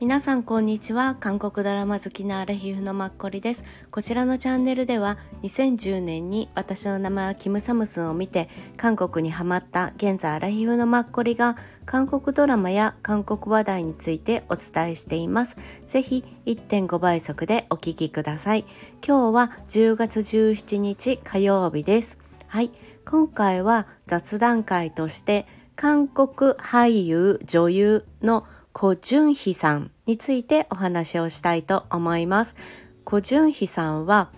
皆さんこんにちは。韓国ドラマ好きなアラヒフのマッコリです。こちらのチャンネルでは2010年に私の名前はキムサムスンを見て韓国にハマった現在アラヒフのマッコリが韓国ドラマや韓国話題についてお伝えしています。ぜひ1.5倍速でお聞きください。今日は10月17日火曜日です。はい。今回は雑談会として韓国俳優女優のコ・ジュンヒさんについてお話をしたいと思います。コ・ジュンヒさんは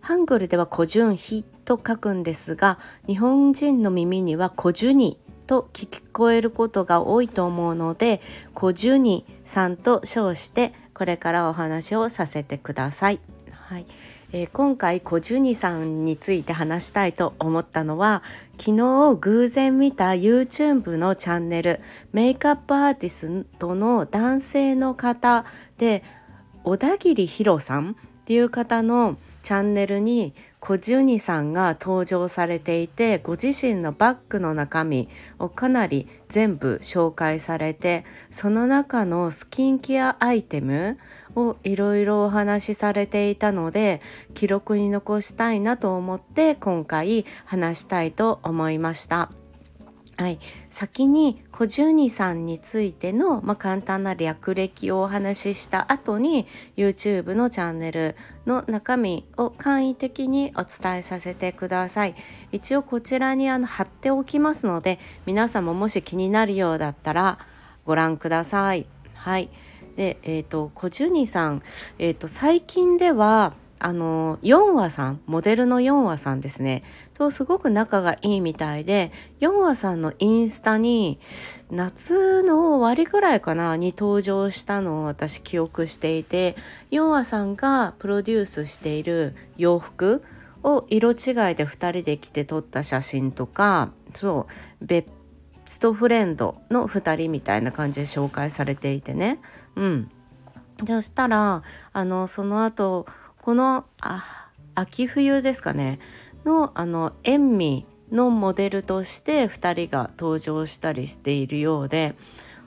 ハングルではコ・ジュンヒと書くんですが日本人の耳にはコ・ジュニと聞こえることが多いと思うのでコ・ジュニさんと称してこれからお話をさせてください。はいえー、今回コジュニさんについて話したいと思ったのは昨日偶然見た YouTube のチャンネルメイクアップアーティストの男性の方で小田切ヒさんっていう方のチャンネルにコジュニさんが登場されていてご自身のバッグの中身をかなり全部紹介されてその中のスキンケアアイテムをいろいろお話しされていたので記録に残したいなと思って今回話したいと思いました。はい、先に小十二さんについての、まあ、簡単な略歴をお話しした後に YouTube のチャンネルの中身を簡易的にお伝えさせてください。一応こちらにあの貼っておきますので皆さんももし気になるようだったらご覧ください。はい。でえ、ー、と小十二さん、えーと、最近ではあの4話さんモデルの4話さんですね。とすごく仲がいいみたいで4話さんのインスタに夏の終わりぐらいかなに登場したのを私記憶していて4話さんがプロデュースしている洋服を色違いで2人で着て撮った写真とかそうベストフレンドの2人みたいな感じで紹介されていてね。うん。そしたらあのその後このあ秋冬ですかね。のあの塩味のモデルとして2人が登場したりしているようで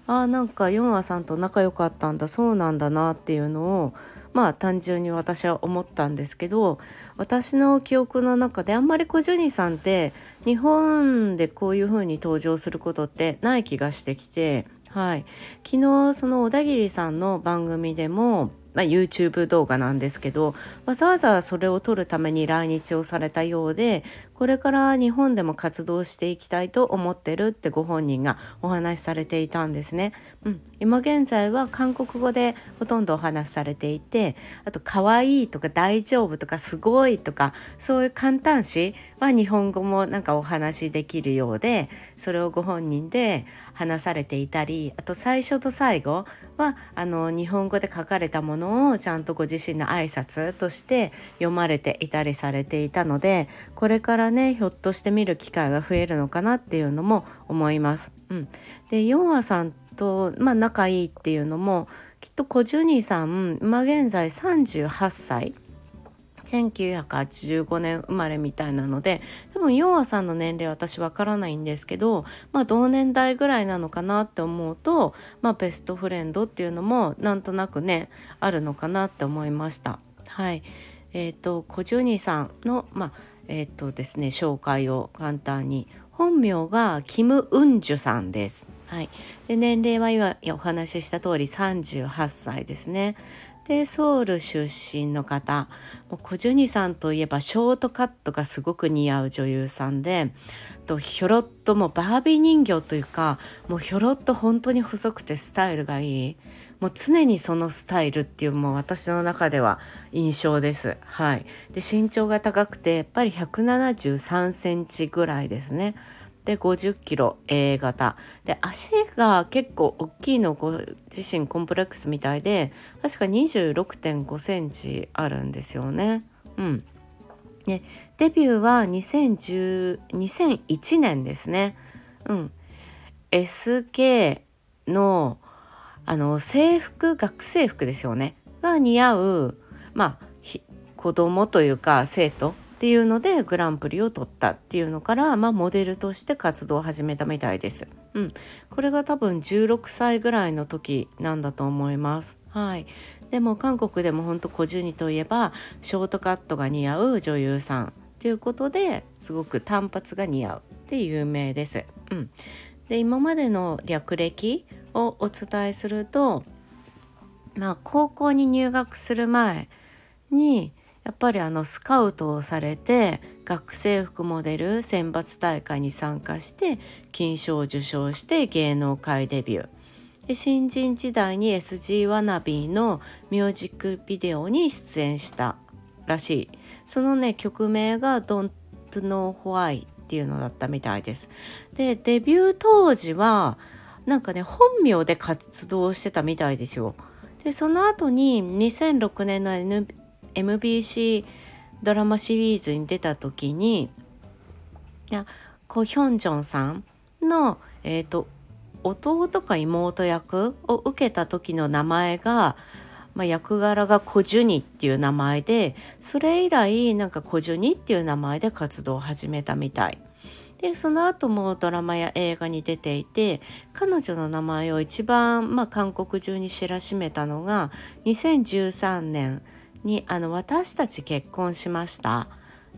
あなんかヨンアさんと仲良かったんだそうなんだなっていうのをまあ単純に私は思ったんですけど私の記憶の中であんまりコジュニさんって日本でこういう風に登場することってない気がしてきてはい、昨日その小田切さんの番組でもまあ、YouTube 動画なんですけどわざわざそれを撮るために来日をされたようでこれから日本でも活動していきたいと思ってるってご本人がお話しされていたんですね。うん、今現在は韓国語でほとんどお話しされていてあと「可愛いとか「大丈夫」とか「すごい」とかそういう簡単詞は日本語もなんかお話しできるようでそれをご本人で話されていたりあと最初と最後はあの日本語で書かれたものをちゃんとご自身の挨拶として読まれていたりされていたのでこれからねひょっとして見る機会が増えるのかなっていうのも思います。うん、でヨンアさんと、まあ、仲いいっていうのもきっとコジュニーさん今現在38歳1985年生まれみたいなので多分ヨンアさんの年齢私わからないんですけど、まあ、同年代ぐらいなのかなって思うと、まあ、ベストフレンドっていうのもなんとなくねあるのかなって思いました。はいえーと、コジュニーさんの、まあえーとですね、紹介を簡単に本名がキム・ウンジュさんです。はい、で年齢は今お話しした通り38歳ですね。でソウル出身の方もうコジュニさんといえばショートカットがすごく似合う女優さんでとひょろっともうバービー人形というかもうひょろっと本当に細くてスタイルがいいもう常にそのスタイルっていうもう私の中では印象です。はい、で身長が高くてやっぱり173センチぐらいですね。で50キロ A 型で足が結構大きいのご自身コンプレックスみたいで確か26.5センチあるんですよね。うん、でデビューは2010 2001年ですね。うん、SK のあの制服学生服ですよねが似合うまあ子供というか生徒っていうのでグランプリを取ったっていうのから、まあ、モデルとして活動を始めたみたいです。うん、これが多分16歳ぐらいの時なんだと思います。はい、でも韓国でも本当小ジュニといえばショートカットが似合う女優さんっていうことですごく単発が似合うって有名です。うん、で今までの略歴をお伝えすると、まあ、高校に入学する前にやっぱりあのスカウトをされて学生服モデル選抜大会に参加して金賞を受賞して芸能界デビュー。で新人時代に SG ワナビーのミュージックビデオに出演したらしい。そのね曲名が「Don't Know Why」っていうのだったみたいです。でデビュー当時はなんかね本名で活動してたみたいですよでその後に2006年の MBC ドラマシリーズに出た時にいやコ・ヒョンジョンさんの、えーと、弟か妹役を受けた時の名前が、まあ、役柄がコジュニっていう名前でそれ以来なんかコジュニっていう名前で活動を始めたみたい。でその後もドラマや映画に出ていて彼女の名前を一番、まあ、韓国中に知らしめたのが2013年にあの私たち結婚しました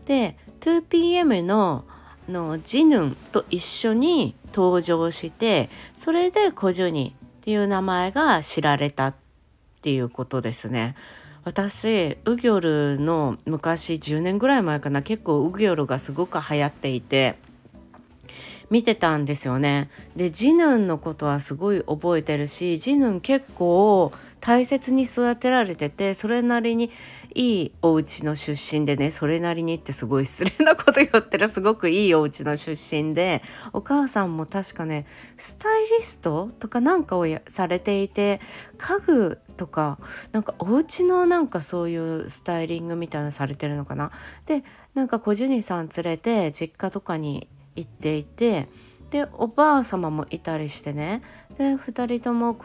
で 2PM ののジヌンと一緒に登場してそれでコジュニっていう名前が知られたっていうことですね。私ウギョルの昔10年ぐらい前かな結構ウギョルがすごく流行っていて見てたんですよね。でジヌンのことはすごい覚えてるしジヌン結構大切に育てられててそれなりにいいお家の出身でねそれなりにってすごい失礼なこと言ってるすごくいいお家の出身でお母さんも確かねスタイリストとかなんかをされていて家具とかなんかお家のなんかそういうスタイリングみたいなのされてるのかなでなんか小ジュニさん連れて実家とかに行っていてでおばあ様もいたりしてね。で2人とも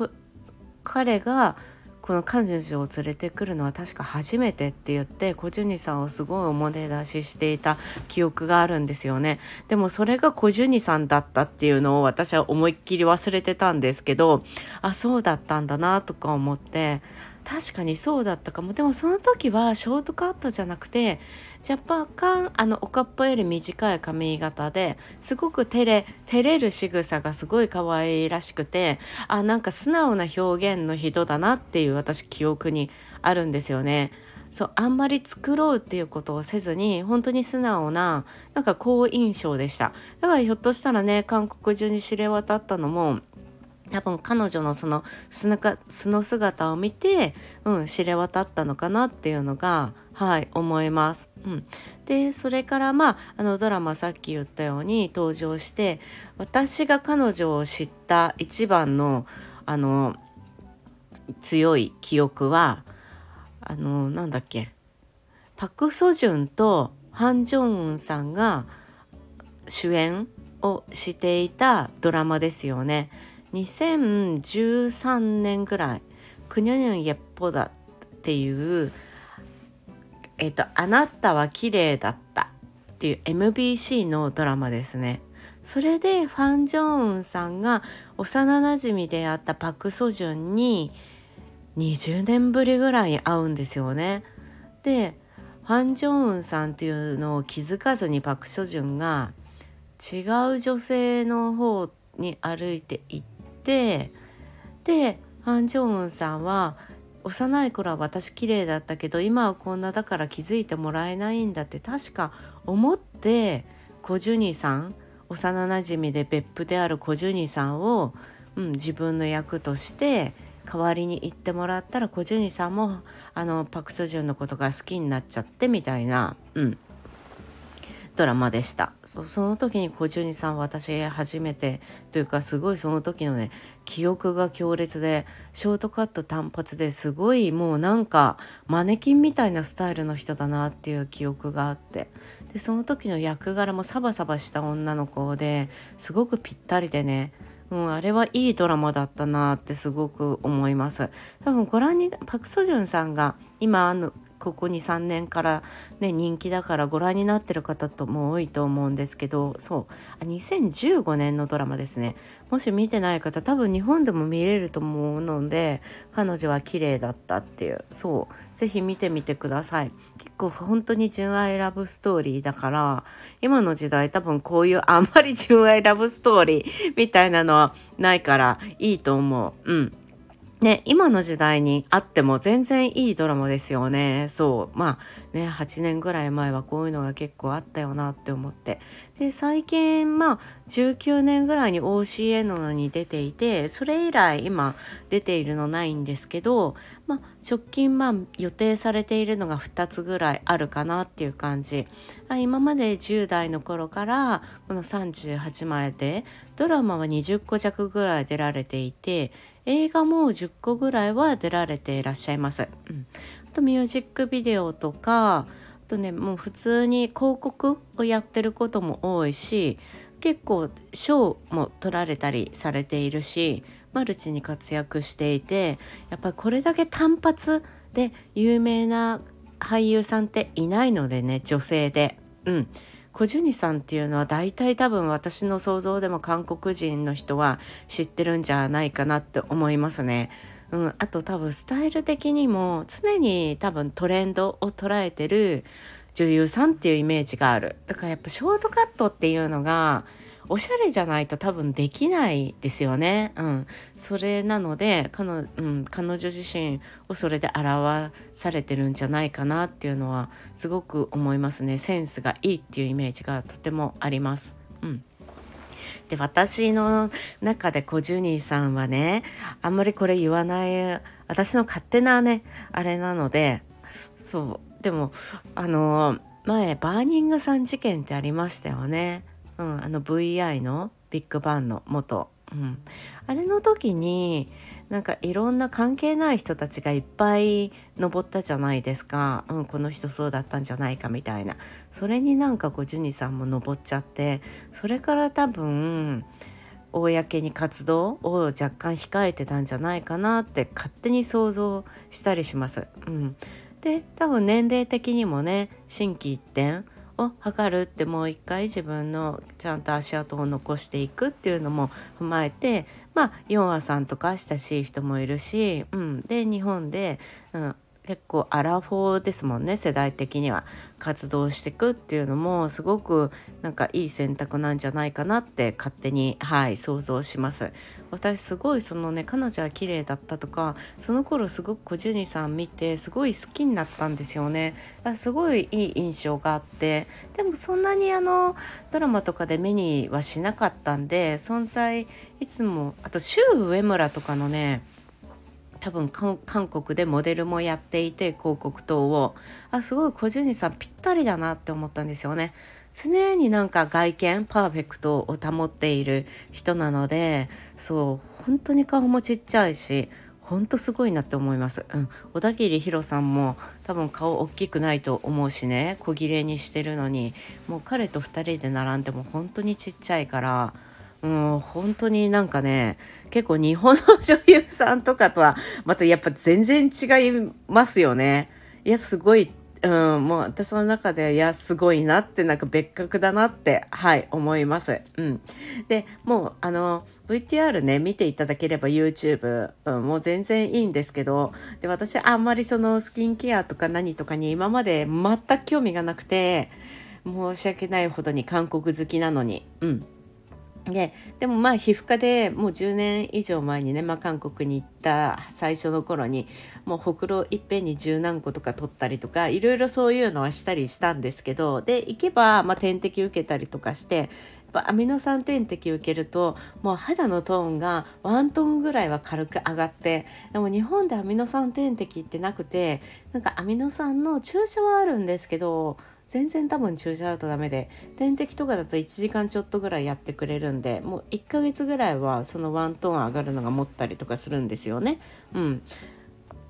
彼がこの彼女を連れてくるのは確か初めてって言って小ジュニさんをすごいおもてなししていた記憶があるんですよね。でもそれが小ジュニさんだったっていうのを私は思いっきり忘れてたんですけどあそうだったんだなとか思って確かにそうだったかもでもその時はショートカットじゃなくて若干あのおかっぽより短い髪型ですごく照れ照れる仕草がすごい可愛らしくてあなんか素直な表現の人だなっていう私記憶にあるんですよね。そうあんまり作ろうっていうことをせずに本当に素直ななんか好印象でしただからひょっとしたらね韓国中に知れ渡ったのも多分彼女のその素の姿を見て、うん、知れ渡ったのかなっていうのが、はい、思います。うん、でそれからまああのドラマさっき言ったように登場して私が彼女を知った一番のあの強い記憶はあのなんだっけパク・ソジュンとハン・ジョンウンさんが主演をしていたドラマですよね。2013年ぐらい「くにょにょんやっぽだ」っていう「えっ、ー、とあなたは綺麗だった」っていう MBC のドラマですね。それでファン・ジョンウンさんが幼なじみであったパク・ソジュンに20年ぶりぐらいに会うんですよね。でファン・ジョンウンさんっていうのを気づかずにパク・ソジュンが違う女性の方に歩いていってでハン・ジョンウンさんは幼い頃は私綺麗だったけど今はこんなだから気づいてもらえないんだって確か思ってコジュニさん幼なじみで別府であるコジュニさんを、うん、自分の役として代わりに言ってもらったらコジュニさんもあのパク・ソジュンのことが好きになっちゃってみたいな、うん、ドラマでした。その時に小純さん私初めてというかすごいその時のね記憶が強烈でショートカット単発ですごいもうなんかマネキンみたいなスタイルの人だなっていう記憶があって。でその時の役柄もサバサバした女の子ですごくぴったりでねうん、あれはいいドラマだったなってすごく思います。多分ご覧にパク・ソジュンさんが今ここ23年からね人気だからご覧になってる方とも多いと思うんですけどそう。2015年のドラマですね。もし見てない方多分日本でも見れると思うので彼女は綺麗だったっていう。そう。是非見てみてください。結構本当に純愛ラブストーリーだから今の時代多分こういう あんまり純愛ラブストーリーみたいなのはないからいいと思う。うん。ね、今の時代にあっても全然いいドラマですよね。そう。まあね、8年ぐらい前はこういうのが結構あったよなって思って。で、最近、まあ、19年ぐらいに OCN に出ていて、それ以来今出ているのないんですけど、まあ、直近、まあ、予定されているのが2つぐらいあるかなっていう感じ。今まで10代の頃からこの38前でドラマは20個弱ぐらい出られていて映画も10個ぐらいは出られていらっしゃいます。うん、あとミュージックビデオとかあとねもう普通に広告をやってることも多いし結構賞も取られたりされているしマルチに活躍していてやっぱりこれだけ単発で有名な俳優さんっていないのでね女性で。うんコジュニさんっていうのは大体多分私の想像でも韓国人の人は知ってるんじゃないかなって思いますね。うん、あと多分スタイル的にも常に多分トレンドを捉えてる女優さんっていうイメージがあるだからやっぱショートカットっていうのがおしゃれじゃないと多分できないですよね。うん、それなので彼,、うん、彼女自身をそれで表されてるんじゃないかなっていうのはすごく思いますね。センスがいいっていうイメージがとてもあります。うんで私の中でコジュニーさんはねあんまりこれ言わない私の勝手なねあれなのでそうでもあの前バーニングさん事件ってありましたよね。うん、あの VI のビッグバンの元、うん、あれの時になんかいろんな関係ない人たちがいっぱい登ったじゃないですか、うん、この人そうだったんじゃないかみたいな。それになんかこうジュニさんも登っちゃってそれから多分公に活動を若干控えてたんじゃないかなって勝手に想像したりします。うん、で多分年齢的にもね心機一転を測るってもう一回自分のちゃんと足跡を残していくっていうのも踏まえてまあ4話さんとか親しい人もいるし、うん、で日本で、うん、結構アラフォーですもんね世代的には活動していくっていうのもすごくなんかいい選択なんじゃないかなって勝手にはい想像します。私すごいそのね彼女は綺麗だったとかその頃すごく小ジュニさん見てすごい好きになったんですよね。すごいいい印象があってでもそんなにあのドラマとかで目にはしなかったんで存在いつもあと周上村とかのね多分韓国でモデルもやっていて広告塔をあすごい小純さんぴったりだなって思ったんですよね。常になんか外見パーフェクトを保っている人なのでそう本当に顔もちっちゃいし本当すごいなって思います。うん、小田切ヒロさんも多分顔大きくないと思うしね小切れにしてるのにもう彼と2人で並んでも本当にちっちゃいからもう本当になんかね結構日本の女優さんとかとはまたやっぱ全然違いますよね。いやすごい、うん、もう私の中でいやすごいなってなんか別格だなってはい思います。うん、でもうあの VTR ね見ていただければ YouTube、うん、もう全然いいんですけどで私あんまりそのスキンケアとか何とかに今まで全く興味がなくて申し訳ないほどに韓国好きなのに。うんででもまあ皮膚科でもう10年以上前にね、まあ、韓国に行った最初の頃にもうほくろいっぺんに十何個とか取ったりとかいろいろそういうのはしたりしたんですけどで行けば、まあ、点滴受けたりとかしてアミノ酸点滴受けるともう肌のトーンがワントーンぐらいは軽く上がってでも日本でアミノ酸点滴ってなくてなんかアミノ酸の注射はあるんですけど全然多分注射だとダメで点滴とかだと1時間ちょっとぐらいやってくれるんでもう1ヶ月ぐらいはそのワントーン上がるのが持ったりとかするんですよね。うん。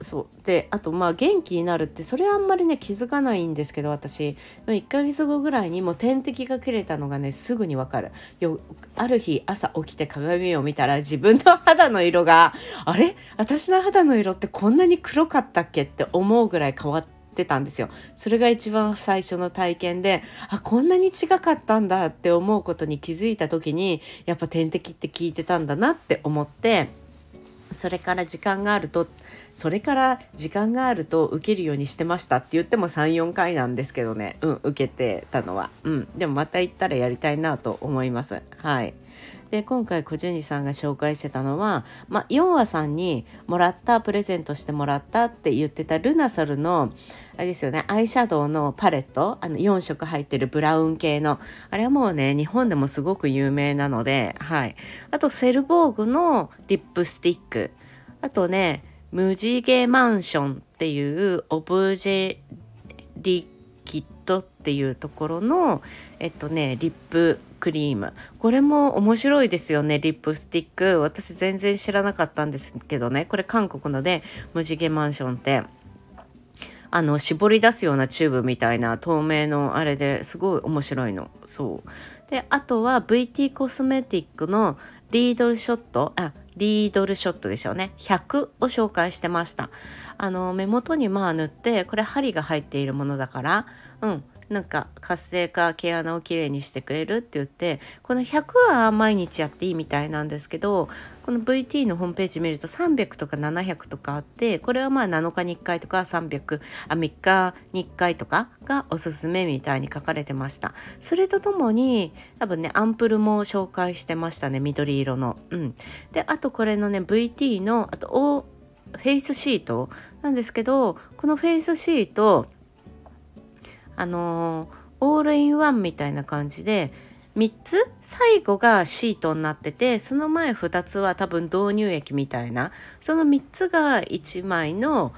そう。であとまあ元気になるってそれあんまりね気づかないんですけど私1ヶ月後ぐらいにもう点滴が切れたのがねすぐにわかる。よある日朝起きて鏡を見たら自分の肌の色があれ？私の肌の色ってこんなに黒かったっけ？って思うぐらい変わってってたんですよ。それが一番最初の体験であこんなに違かったんだって思うことに気づいた時にやっぱ点滴って聞いてたんだなって思ってそれから時間があるとそれから時間があると受けるようにしてましたって言っても34回なんですけどね。うん受けてたのは。うん。でもまた行ったらやりたいなと思います。はい。で今回小純さんが紹介してたのは、まあ、ヨンアさんにもらったプレゼントしてもらったって言ってたルナサルのあれですよねアイシャドウのパレットあの4色入ってるブラウン系のあれはもうね日本でもすごく有名なのではい。あとセルボーグのリップスティック。あとね無地毛マンションっていうオブジェリキッドっていうところのえっとねリップクリーム。これも面白いですよねリップスティック。私全然知らなかったんですけどね。これ韓国ので無地毛マンションってあの絞り出すようなチューブみたいな透明のあれですごい面白いの。そう。であとは VT コスメティックのリードルショット。あリードルショットですよね。100を紹介してました。あの目元にまあ塗ってこれ針が入っているものだからうん。なんか活性化毛穴をきれいにしてくれるって言ってこの100は毎日やっていいみたいなんですけどこの VT のホームページ見ると300とか700とかあってこれはまあ7日に1回とか300あ3日に1回とかがおすすめみたいに書かれてました。それとともに多分ねアンプルも紹介してましたね緑色の。うん。であとこれのね VT のあとフェイスシートなんですけどこのフェイスシートあの、オールインワンみたいな感じで3つ最後がシートになっててその前2つは多分導入液みたいなその3つが1枚の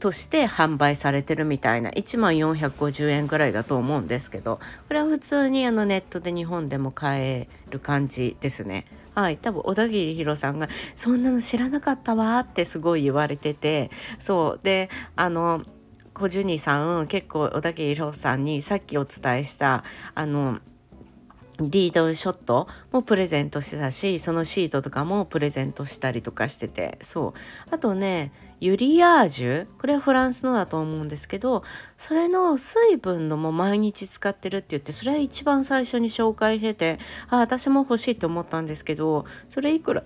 として販売されてるみたいな1万450円ぐらいだと思うんですけどこれは普通にあのネットで日本でも買える感じですね。はい、多分小田切ヒロさんが「そんなの知らなかったわ」ってすごい言われててそうであの小ジュニさん結構小田切ヒロさんにさっきお伝えしたあのリードショットもプレゼントしてたしそのシートとかもプレゼントしたりとかしててそうあとねユリアージュこれはフランスのだと思うんですけどそれの水分のも毎日使ってるって言ってそれは一番最初に紹介しててあ私も欲しいと思ったんですけどそれいくら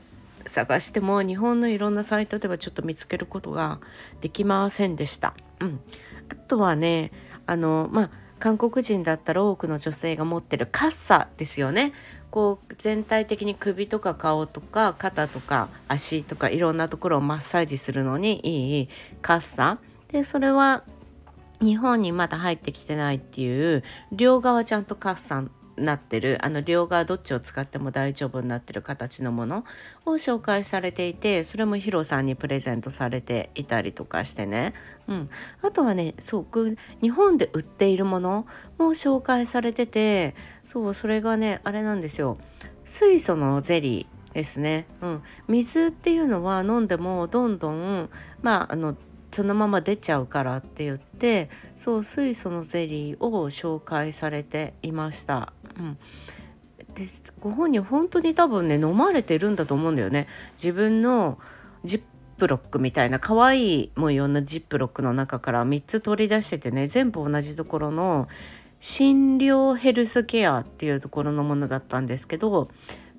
探しても日本のいろんなサイトではちょっと見つけることができませんでした。うん、あとはねあのまあ韓国人だったら多くの女性が持ってるカッサですよね。こう全体的に首とか顔とか肩とか足とかいろんなところをマッサージするのにいいカッサでそれは日本にまだ入ってきてないっていう両側ちゃんとカッサなってるあの両側どっちを使っても大丈夫になってる形のものを紹介されていてそれもヒロさんにプレゼントされていたりとかしてね、うん、あとはねそう日本で売っているものも紹介されててそうそれがねあれなんですよ。水素のゼリーですね、うん、水っていうのは飲んでもどんどんまああのそのまま出ちゃうからって言ってそう水素のゼリーを紹介されていました。うん、でご本人本当に多分ね飲まれてるんだと思うんだよね。自分のジップロックみたいな可愛い模様のジップロックの中から3つ取り出しててね全部同じところの診療ヘルスケアっていうところのものだったんですけど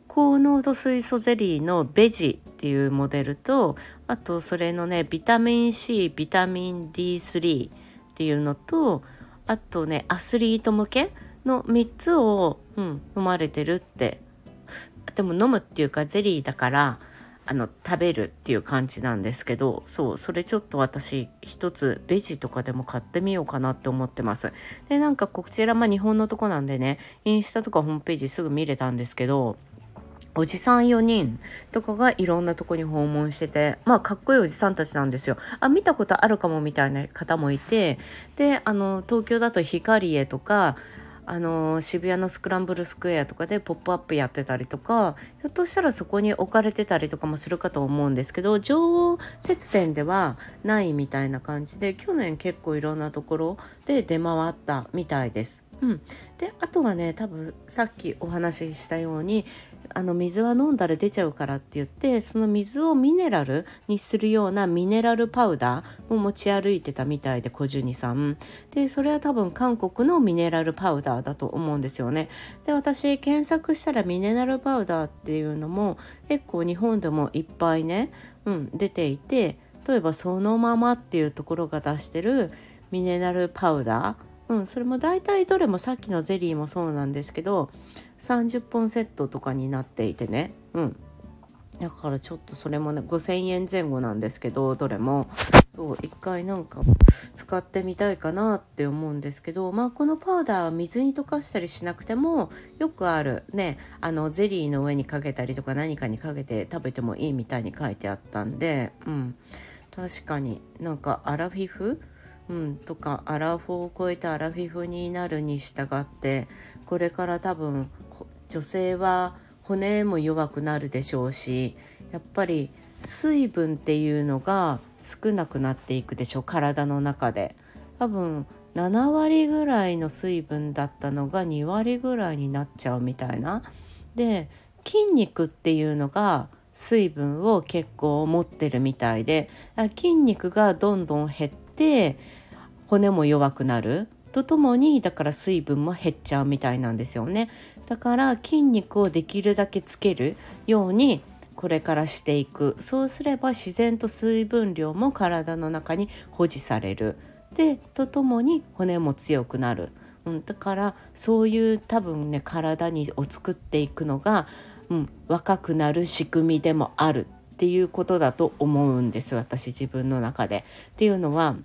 高濃度水素ゼリーのベジっていうモデルとあとそれのねビタミン C ビタミン D3 っていうのとあとねアスリート向けの3つを、うん、飲まれてるって。でも飲むっていうかゼリーだからあの食べるっていう感じなんですけどそうそれちょっと私一つベジとかでも買ってみようかなって思ってます。でなんかこちらまあ日本のとこなんでねインスタとかホームページすぐ見れたんですけどおじさん4人とかがいろんなとこに訪問しててまあかっこいいおじさんたちなんですよ。あ見たことあるかもみたいな方もいてであの東京だとヒカリエとかあの渋谷のスクランブルスクエアとかで「ポップアップやってたりとかひょっとしたらそこに置かれてたりとかもするかと思うんですけど常設店ではないみたいな感じで去年結構いろんなところで出回ったみたいです。うん、であとはね多分さっきお話ししたようにあの水は飲んだら出ちゃうからって言ってその水をミネラルにするようなミネラルパウダーも持ち歩いてたみたいで小樹さん。でそれは多分韓国のミネラルパウダーだと思うんですよね。で私検索したらミネラルパウダーっていうのも結構日本でもいっぱいね、うん、出ていて例えばそのままっていうところが出してるミネラルパウダーうん、それも大体どれもさっきのゼリーもそうなんですけど30本セットとかになっていてね、うん、だからちょっとそれもね5,000円前後なんですけどどれも。そう一回なんか使ってみたいかなって思うんですけどまあこのパウダーは水に溶かしたりしなくてもよくあるねあのゼリーの上にかけたりとか何かにかけて食べてもいいみたいに書いてあったんでうん。確かになんかアラフィフうん、とかアラフォーを超えたアラフィフになるに従ってこれから多分女性は骨も弱くなるでしょうしやっぱり水分っていうのが少なくなっていくでしょう体の中で。多分7割ぐらいの水分だったのが2割ぐらいになっちゃうみたいな。で筋肉っていうのが水分を結構持ってるみたいで筋肉がどんどん減って骨も弱くなる。とともにだから水分も減っちゃうみたいなんですよね。だから筋肉をできるだけつけるようにこれからしていく。そうすれば自然と水分量も体の中に保持される。でとともに骨も強くなる、うん、だからそういう多分ね体にを作っていくのが、うん、若くなる仕組みでもある。っていうことだと思うんです私自分の中で。っていうのは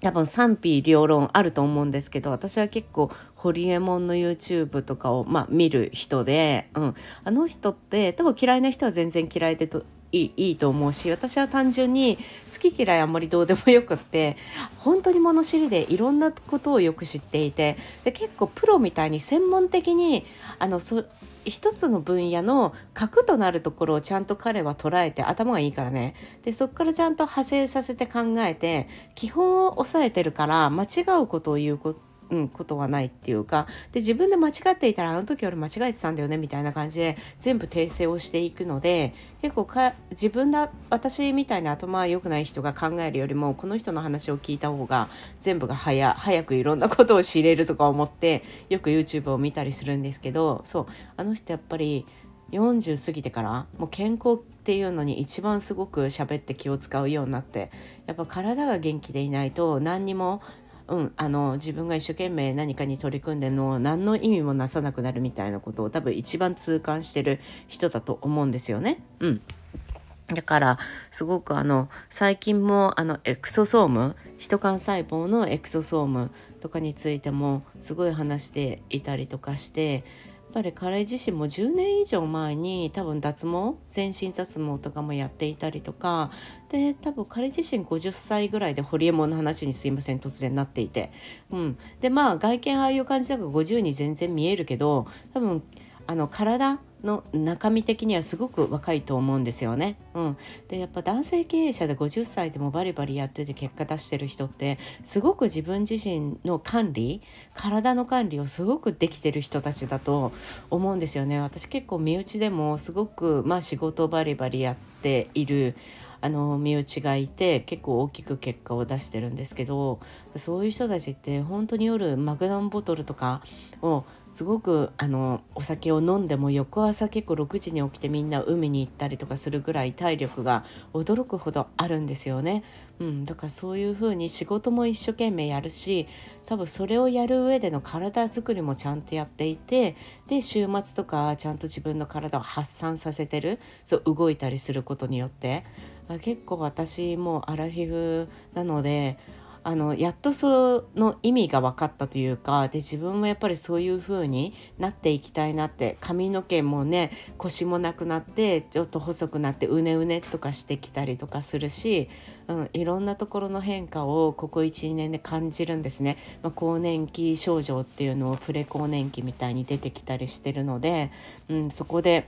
多分賛否両論あると思うんですけど私は結構ホリエモンの YouTube とかを、まあ、見る人で、うん、あの人って多分嫌いな人は全然嫌いでといいいいと思うし私は単純に好き嫌いあんまりどうでもよくって本当に物知りでいろんなことをよく知っていてで結構プロみたいに専門的にあのそ一つの分野の核となるところをちゃんと彼は捉えて頭がいいからね。でそこからちゃんと派生させて考えて基本を押さえてるから間違うことを言うことうん、ことはないっていうかで自分で間違っていたらあの時俺間違えてたんだよねみたいな感じで全部訂正をしていくので結構か自分だ私みたいな頭良くない人が考えるよりもこの人の話を聞いた方が全部が早早くいろんなことを知れるとか思ってよく YouTube を見たりするんですけどそうあの人やっぱり40過ぎてからもう健康っていうのに一番すごく喋って気を使うようになってやっぱ体が元気でいないと何にもうん、あの自分が一生懸命何かに取り組んでの何の意味もなさなくなるみたいなことを多分一番痛感してる人だと思うんですよね。うんだからすごくあの最近もあのエクソソームヒト幹細胞のエクソソームとかについてもすごい話していたりとかしてぱり彼自身も10年以上前に多分脱毛全身脱毛とかもやっていたりとかで多分彼自身50歳ぐらいでホリエモンの話にすいません突然なっていて、うん、でまあ外見ああいう感じだから50に全然見えるけど多分あの体の中身的にはすごく若いと思うんですよね。うん、でやっぱ男性経営者で50歳でもバリバリやってて結果出してる人ってすごく自分自身の管理体の管理をすごくできてる人たちだと思うんですよね。私結構身内でもすごくまあ仕事バリバリやっているあの身内がいて結構大きく結果を出してるんですけどそういう人たちって本当に夜マグナムボトルとかをすごくあのお酒を飲んでも翌朝結構6時に起きてみんな海に行ったりとかするぐらい体力が驚くほどあるんですよね。うん、だからそういうふうに仕事も一生懸命やるし多分それをやる上での体づくりもちゃんとやっていてで週末とかちゃんと自分の体を発散させてるそう動いたりすることによって結構私もアラフィフなのであのやっとその意味が分かったというかで自分もやっぱりそういう風になっていきたいなって髪の毛もね腰もなくなってちょっと細くなってうねうねとかしてきたりとかするし、うん、いろんなところの変化をここ12年で感じるんですね、まあ、更年期症状っていうのをプレ更年期みたいに出てきたりしてるので、うん、そこで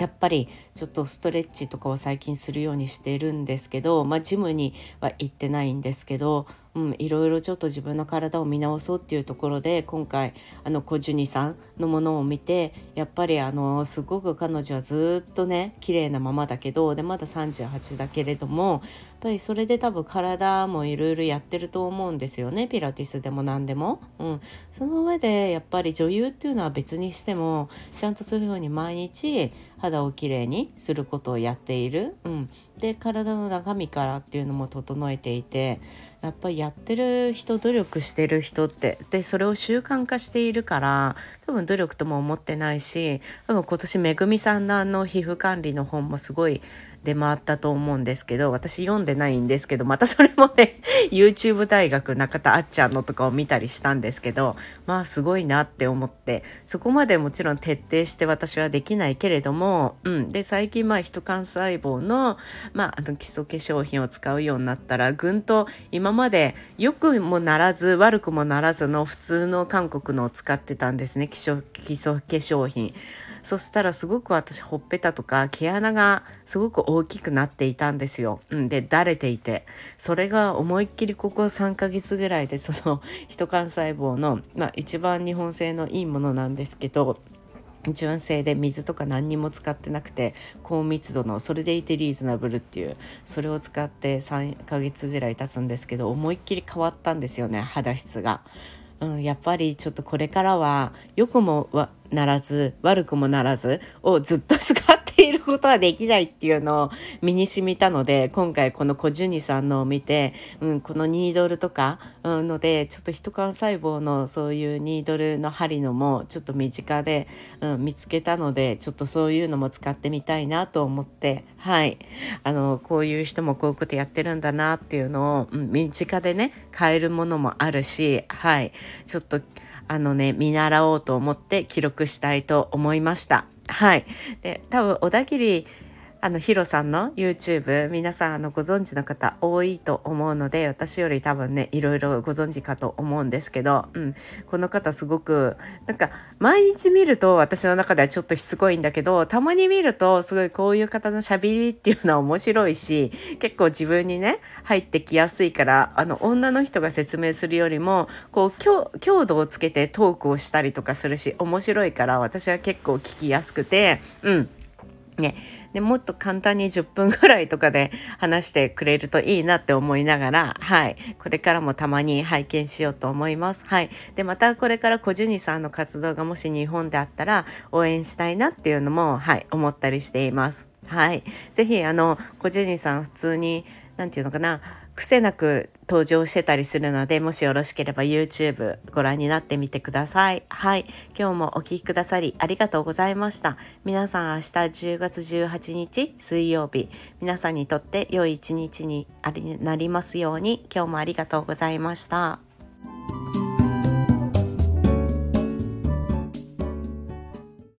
やっぱりちょっとストレッチとかを最近するようにしているんですけど、まあ、ジムには行ってないんですけど、うん、いろいろちょっと自分の体を見直そうっていうところで今回あの小ジュニさんのものを見てやっぱりあのすごく彼女はずっとね綺麗なままだけどでまだ38だけれどもやっぱりそれで多分体もいろいろやってると思うんですよね。ピラティスでも何でも。うん、その上でやっぱり女優っていうのは別にしてもちゃんとそういうふうに毎日肌をきれいにすることをやっている、うん、で体の中身からっていうのも整えていてやっぱりやってる人努力してる人ってでそれを習慣化しているから多分努力とも思ってないし多分今年めぐみさんのあの皮膚管理の本もすごい出回ったと思うんですけど私読んでないんですけどまたそれもね YouTube 大学中田あっちゃんのとかを見たりしたんですけどまあすごいなって思ってそこまでもちろん徹底して私はできないけれども、うん、で最近まあ人幹細胞の,、まあ、あの基礎化粧品を使うようになったらぐんと今まで良くもならず悪くもならずの普通の韓国のを使ってたんですね基礎基礎化粧品。そしたらすごく私ほっぺたとか毛穴がすごく大きくなっていたんですよ。うん、でだれていてそれが思いっきりここ3ヶ月ぐらいでその人幹細胞の、まあ、一番日本製のいいものなんですけど純正で水とか何にも使ってなくて高密度のそれでいてリーズナブルっていうそれを使って3ヶ月ぐらい経つんですけど思いっきり変わったんですよね肌質が。うん、やっぱりちょっとこれからは良くもならず悪くもならずをずっと使っていることはできないっていうのを身に染みたので今回この小ジュニさんのを見て、うん、このニードルとか、うん、のでちょっと人幹細胞のそういうニードルの針のもちょっと身近で、うん、見つけたのでちょっとそういうのも使ってみたいなと思ってはいあのこういう人もこういうことやってるんだなっていうのを、うん、身近でね買えるものもあるしはいちょっとあのね見習おうと思って記録したいと思いました。はい、で多分小田切あのヒロさんの YouTube 皆さんあのご存知の方多いと思うので私より多分ねいろいろご存知かと思うんですけど、うん、この方すごくなんか毎日見ると私の中ではちょっとしつこいんだけどたまに見るとすごいこういう方のしゃべりっていうのは面白いし結構自分にね入ってきやすいからあの女の人が説明するよりもこう強度をつけてトークをしたりとかするし面白いから私は結構聞きやすくてうん。ねでもっと簡単に10分ぐらいとかで話してくれるといいなって思いながら、はい、これからもたまに拝見しようと思います。はい、でまたこれから小ジュニさんの活動がもし日本であったら応援したいなっていうのも、はい、思ったりしています。はい、ぜひあの小ジュニさん普通に何て言うのかな癖なく登場してたりするのでもしよろしければ YouTube ご覧になってみてください。はい。今日もお聴きくださりありがとうございました。皆さん明日10月18日水曜日。皆さんにとって良い一日になりますように。今日もありがとうございました。